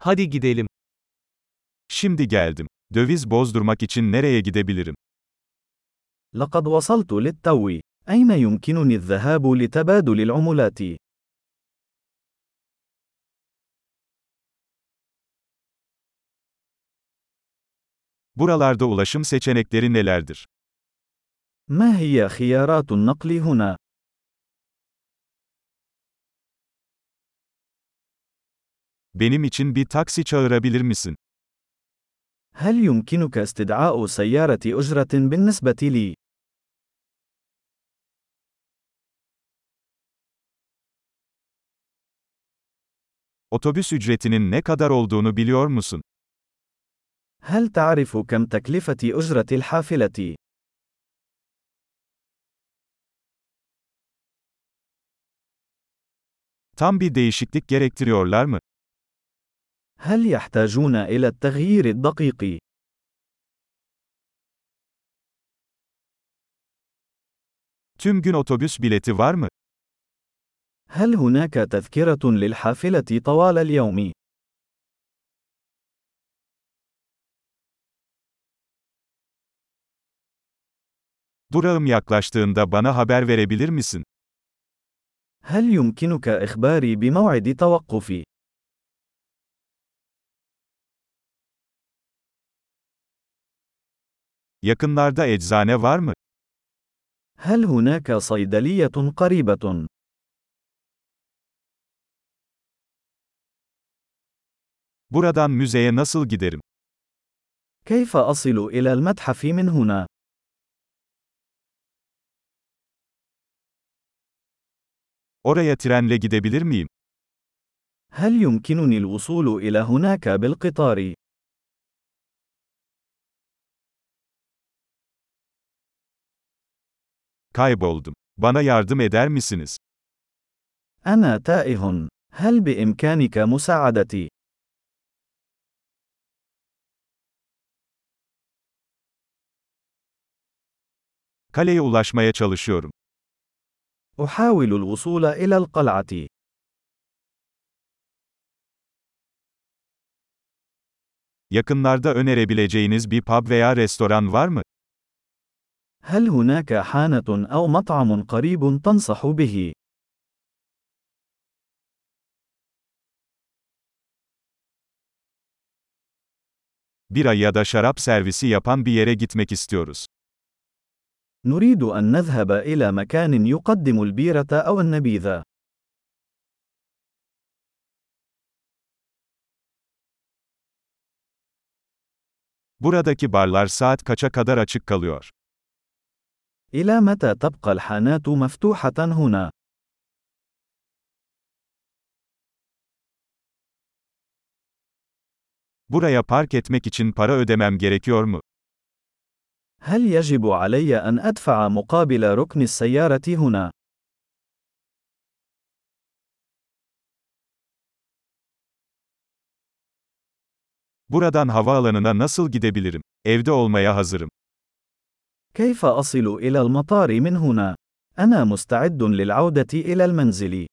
Hadi gidelim. Şimdi geldim. Döviz bozdurmak için nereye gidebilirim? لقد وصلت للتو. أين يمكنني الذهاب لتبادل العملات؟ Buralarda ulaşım seçenekleri nelerdir? ما هي خيارات النقل هنا؟ Benim için bir taksi çağırabilir misin? هل يمكنك استدعاء سيارة أجرة بالنسبة لي؟ Otobüs ücretinin ne kadar olduğunu biliyor musun? هل تعرف كم تكلفة أجرة الحافلة؟ Tam bir değişiklik gerektiriyorlar mı? هل يحتاجون إلى التغيير الدقيق؟ Tüm gün otobüs bileti var mı? هل هناك تذكرة للحافلة طوال اليوم؟ Durağım yaklaştığında bana haber verebilir misin? هل يمكنك إخباري بموعد توقفي؟ Yakınlarda eczane var mı? هل هناك صيدلية قريبة؟ Buradan müzeye nasıl giderim? كيف أصل إلى المتحف من هنا؟ Oraya trenle gidebilir miyim? هل يمكنني الوصول إلى هناك بالقطار؟ Kayboldum. Bana yardım eder misiniz? أنا تائه. هل بإمكانك مساعدتي؟ Kaleye ulaşmaya çalışıyorum. أحاول الوصول إلى القلعة. Yakınlarda önerebileceğiniz bir pub veya restoran var mı? هل هناك حانة أو مطعم قريب تنصح به؟ Bira ya da şarap servisi yapan bir yere gitmek istiyoruz. نريد أن نذهب إلى مكان يقدم البيرة أو النبيذ. Buradaki barlar saat kaça kadar açık kalıyor? إلى متى تبقى الحانات مفتوحة هنا؟ Buraya park etmek için para ödemem gerekiyor mu? هل يجب علي أن أدفع مقابل ركن السيارة هنا؟ Buradan havaalanına nasıl gidebilirim? Evde olmaya hazırım. كيف أصل إلى المطار من هنا؟ أنا مستعد للعودة إلى المنزل.